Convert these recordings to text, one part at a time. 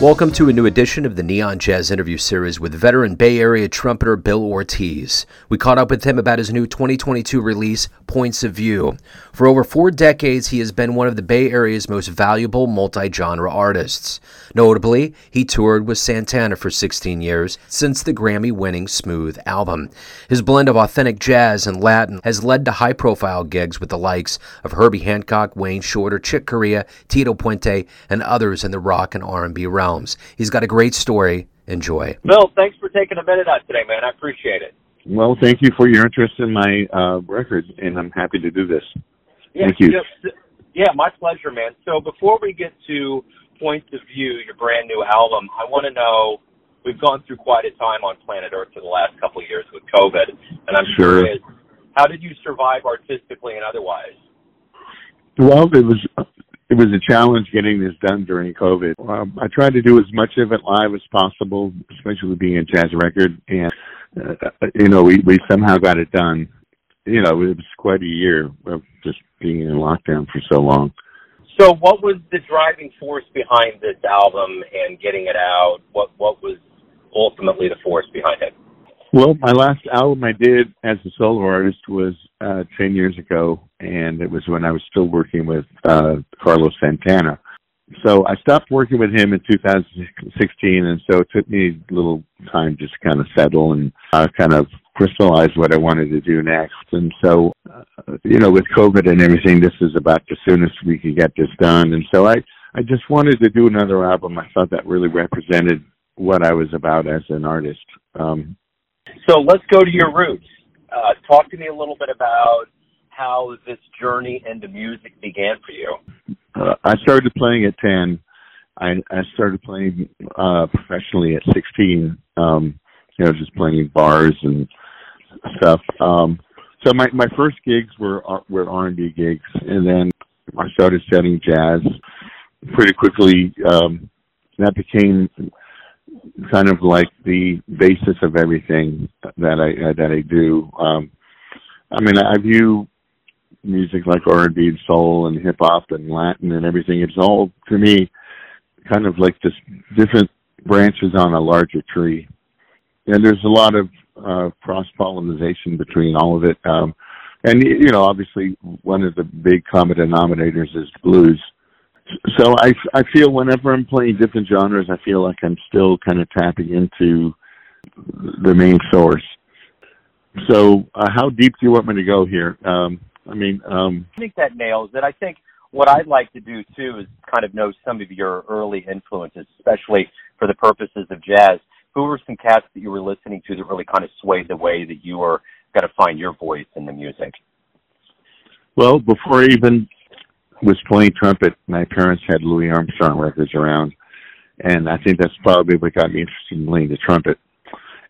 Welcome to a new edition of the Neon Jazz interview series with veteran Bay Area trumpeter Bill Ortiz. We caught up with him about his new 2022 release, Points of View. For over four decades, he has been one of the Bay Area's most valuable multi genre artists. Notably, he toured with Santana for 16 years since the Grammy winning Smooth album. His blend of authentic jazz and Latin has led to high profile gigs with the likes of Herbie Hancock, Wayne Shorter, Chick Corea, Tito Puente, and others in the rock and R&B realms. He's got a great story. Enjoy. Bill, thanks for taking a minute out today, man. I appreciate it. Well, thank you for your interest in my uh, record, and I'm happy to do this. Yeah, thank you. Just, yeah, my pleasure, man. So before we get to Points of View, your brand new album, I want to know we've gone through quite a time on planet Earth for the last couple of years with COVID, and I'm sure. curious, how did you survive artistically and otherwise? Well, it was it was a challenge getting this done during COVID. Um, I tried to do as much of it live as possible, especially being a jazz record, and uh, you know we we somehow got it done. You know, it was quite a year of just being in lockdown for so long. So, what was the driving force behind this album and getting it out? What what was ultimately the force behind it? Well, my last album I did as a solo artist was uh, 10 years ago, and it was when I was still working with uh, Carlos Santana. So I stopped working with him in 2016, and so it took me a little time just to kind of settle and uh, kind of crystallize what I wanted to do next. And so, uh, you know, with COVID and everything, this is about the soonest we could get this done. And so I, I just wanted to do another album. I thought that really represented what I was about as an artist. Um, so let's go to your roots. Uh, talk to me a little bit about how this journey into music began for you. Uh, I started playing at 10. I, I started playing uh, professionally at 16. Um, you know, just playing bars and stuff. Um, so my my first gigs were uh, were R and B gigs, and then I started studying jazz pretty quickly. Um, that became kind of like the basis of everything that I that I do. Um, I mean, I view music like R and B, and soul, and hip hop, and Latin, and everything. It's all to me kind of like just different branches on a larger tree, and there's a lot of uh, cross pollination between all of it. Um, and you know, obviously, one of the big common denominators is blues so I, I feel whenever I'm playing different genres, I feel like I'm still kind of tapping into the main source. So, uh, how deep do you want me to go here? Um, I mean, um, I think that nails it. I think what I'd like to do too is kind of know some of your early influences, especially for the purposes of jazz. Who were some cats that you were listening to that really kind of swayed the way that you were going to find your voice in the music? Well, before I even was playing trumpet. My parents had Louis Armstrong records around, and I think that's probably what got me interested in playing the trumpet.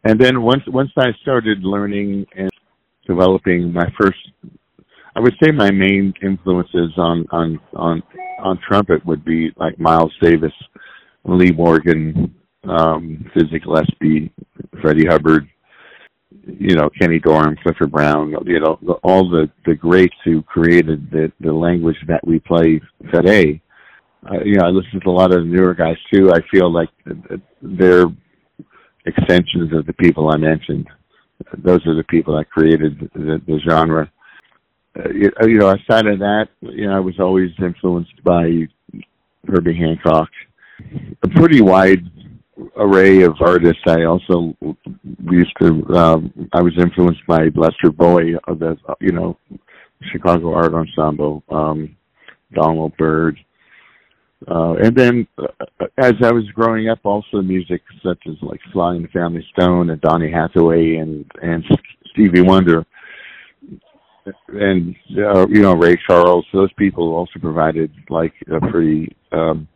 And then once once I started learning and developing my first, I would say my main influences on on on on trumpet would be like Miles Davis, Lee Morgan, um, Dizzy Gillespie, Freddie Hubbard, you know Kenny Dorham, Clifford Brown, you know all the the greats who created the the language that we play today. Uh, you know, I listen to a lot of the newer guys too. I feel like they're extensions of the people I mentioned. Those are the people that created the, the genre. Uh, you know, aside of that, you know, I was always influenced by Herbie Hancock. A pretty wide array of artists. I also used to. Um, I was influenced by Lester Bowie of the you know Chicago Art Ensemble, um, Donald Byrd, uh, and then uh, as I was growing up, also music such as like Sly and the Family Stone and Donny Hathaway and and Stevie Wonder. And uh, you know Ray Charles, those people also provided like a pretty um,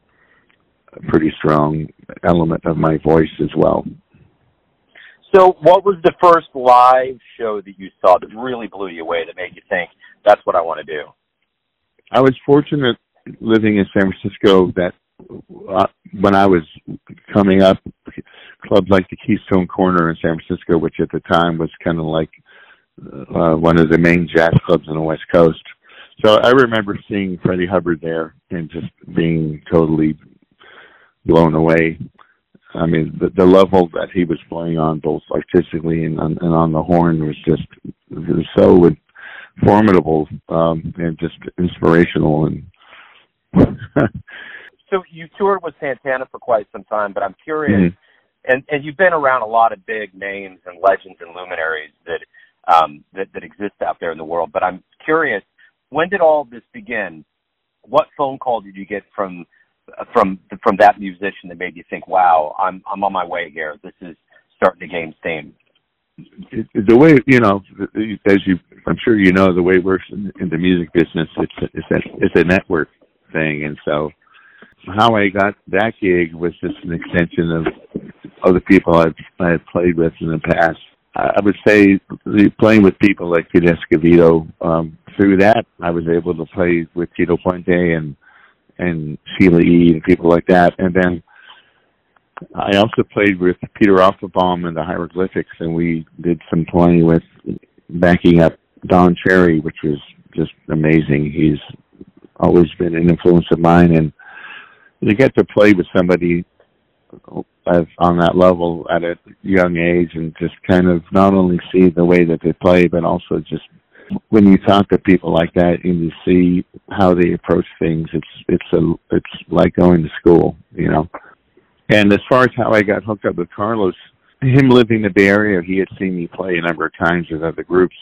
a pretty strong element of my voice as well. So, what was the first live show that you saw that really blew you away, that made you think, that's what I want to do? I was fortunate living in San Francisco that uh, when I was coming up, clubs like the Keystone Corner in San Francisco, which at the time was kind of like uh, one of the main jazz clubs on the West Coast. So I remember seeing Freddie Hubbard there and just being totally blown away. I mean, the, the level that he was playing on, both artistically and on, and on the horn, was just was so formidable um, and just inspirational. And so you toured with Santana for quite some time, but I'm curious, mm-hmm. and and you've been around a lot of big names and legends and luminaries that um, that that exist out there in the world. But I'm curious, when did all this begin? What phone call did you get from from from that musician that made you think, "Wow, I'm I'm on my way here. This is starting to gain steam." The way you know, as you, I'm sure you know, the way it works in, in the music business, it's it's a, it's a network thing, and so how I got that gig was just an extension of other people I've I had played with in the past. I would say playing with people like Pete Escovedo. Um, through that, I was able to play with Tito Puente and and Sheila E. and people like that. And then I also played with Peter Apfelbaum and the Hieroglyphics, and we did some playing with backing up Don Cherry, which was just amazing. He's always been an influence of mine, and to get to play with somebody on that level at a young age and just kind of not only see the way that they play, but also just when you talk to people like that and you see how they approach things, it's it's a it's like going to school, you know. And as far as how I got hooked up with Carlos, him living in the Bay Area, he had seen me play a number of times with other groups,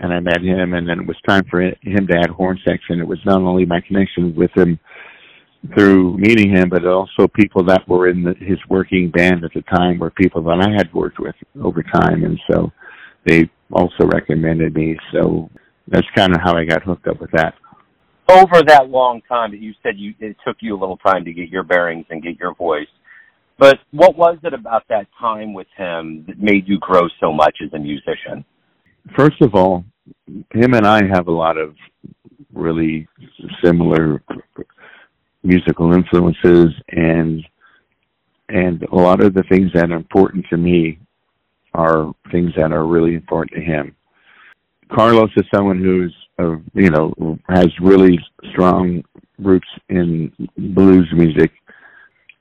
and I met him, and then it was time for him to add horn section. It was not only my connection with him through meeting him, but also people that were in the, his working band at the time were people that I had worked with over time, and so they also recommended me. So that's kind of how I got hooked up with that. Over that long time that you said you it took you a little time to get your bearings and get your voice. But what was it about that time with him that made you grow so much as a musician? First of all, him and I have a lot of really similar musical influences and and a lot of the things that are important to me are things that are really important to him. Carlos is someone who's uh, you know has really strong roots in blues music.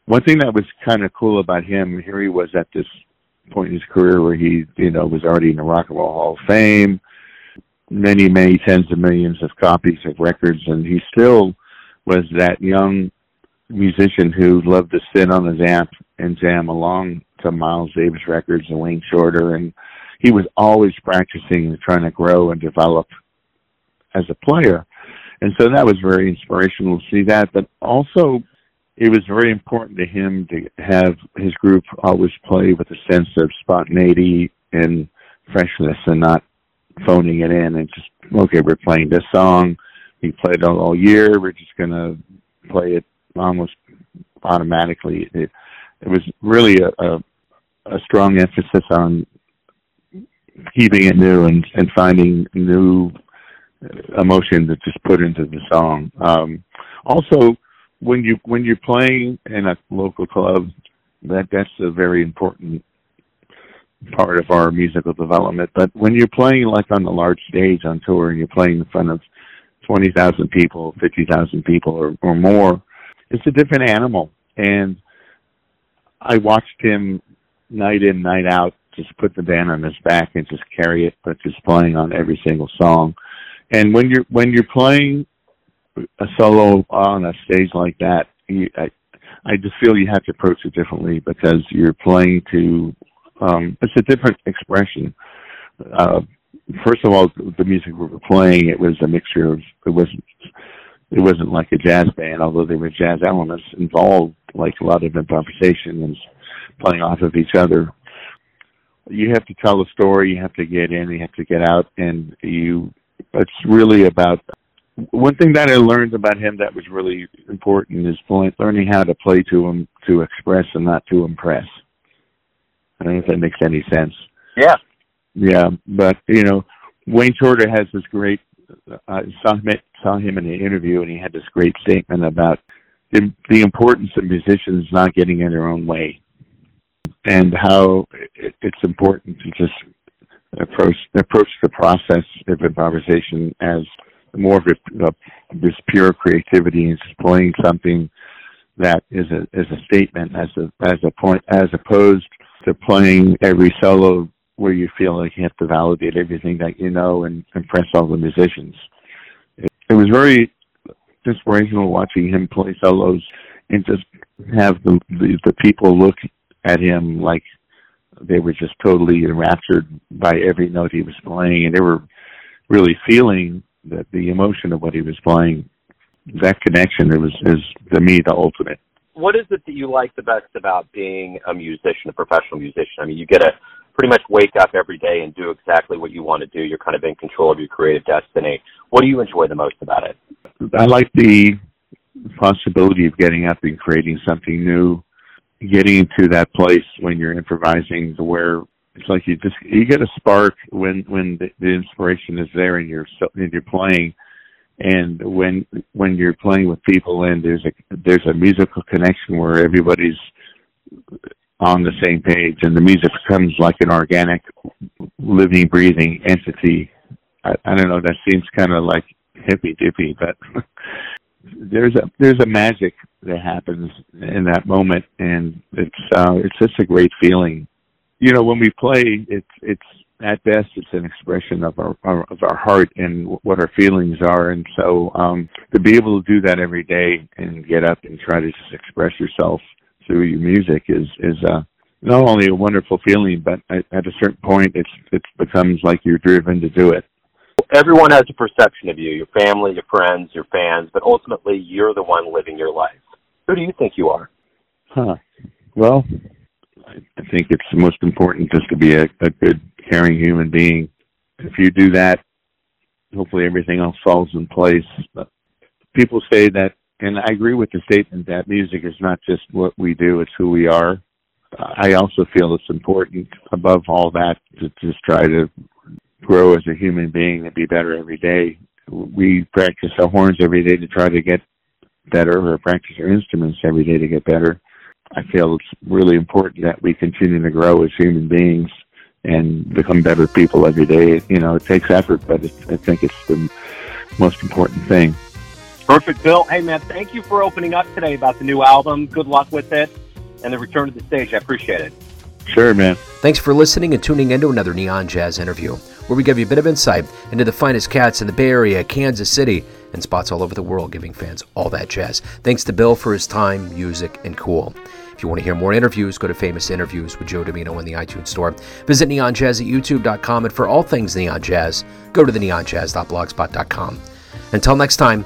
One thing that was kind of cool about him, here he was at this point in his career where he you know was already in the Rock and Roll Hall of Fame, many many tens of millions of copies of records, and he still was that young musician who loved to sit on his amp and jam along to Miles Davis records and Wayne Shorter and he was always practicing and trying to grow and develop as a player. And so that was very inspirational to see that. But also it was very important to him to have his group always play with a sense of spontaneity and freshness and not phoning it in and just okay, we're playing this song we played all, all year. We're just going to play it almost automatically. It, it was really a, a, a strong emphasis on keeping it new and, and finding new emotion to just put into the song. Um, also, when you when you're playing in a local club, that that's a very important part of our musical development. But when you're playing like on the large stage on tour and you're playing in front of 20,000 people, 50,000 people or, or more. It's a different animal. And I watched him night in, night out, just put the band on his back and just carry it, but just playing on every single song. And when you're, when you're playing a solo on a stage like that, you, I, I just feel you have to approach it differently because you're playing to, um, it's a different expression. Uh, first of all, the music we were playing, it was a mixture of, it wasn't, it wasn't like a jazz band, although there were jazz elements involved, like a lot of improvisation and playing off of each other. You have to tell a story, you have to get in, you have to get out, and you, it's really about, one thing that I learned about him that was really important is learning how to play to him to express and not to impress. I don't know if that makes any sense. Yeah, yeah, but you know, Wayne Shorter has this great. Uh, I saw him saw him in an interview, and he had this great statement about the, the importance of musicians not getting in their own way, and how it, it's important to just approach approach the process of improvisation as more of a, a, this pure creativity and just playing something that as a as a statement, as a as a point, as opposed to playing every solo where you feel like you have to validate everything that you know and impress all the musicians. It, it was very inspirational watching him play solos and just have the, the the people look at him like they were just totally enraptured by every note he was playing, and they were really feeling that the emotion of what he was playing. That connection it was is to me the ultimate. What is it that you like the best about being a musician, a professional musician? I mean, you get to pretty much wake up every day and do exactly what you want to do. You're kind of in control of your creative destiny. What do you enjoy the most about it? I like the possibility of getting up and creating something new, getting to that place when you're improvising to where it's like you just you get a spark when when the, the inspiration is there and you're and you're playing and when when you're playing with people and there's a there's a musical connection where everybody's on the same page and the music becomes like an organic living breathing entity. I, I don't know that seems kind of like hippy dippy but there's a there's a magic that happens in that moment and it's uh it's just a great feeling. You know when we play it's it's at best it's an expression of our, our of our heart and what our feelings are and so um to be able to do that every day and get up and try to just express yourself through your music is is uh not only a wonderful feeling but at, at a certain point it's it becomes like you're driven to do it everyone has a perception of you your family your friends your fans but ultimately you're the one living your life who do you think you are huh well I think it's the most important just to be a, a good, caring human being. If you do that, hopefully everything else falls in place. But people say that, and I agree with the statement that music is not just what we do, it's who we are. Uh, I also feel it's important above all that to just try to grow as a human being and be better every day. We practice our horns every day to try to get better or practice our instruments every day to get better. I feel it's really important that we continue to grow as human beings and become better people every day. You know, it takes effort, but I think it's the most important thing. Perfect, Bill. Hey, man, thank you for opening up today about the new album. Good luck with it and the return to the stage. I appreciate it. Sure, man. Thanks for listening and tuning into another Neon Jazz interview, where we give you a bit of insight into the finest cats in the Bay Area, Kansas City, and spots all over the world, giving fans all that jazz. Thanks to Bill for his time, music, and cool. If you want to hear more interviews, go to Famous Interviews with Joe Dimino in the iTunes Store. Visit neonjazz at youtube.com, and for all things Neon Jazz, go to the neonjazz.blogspot.com. Until next time,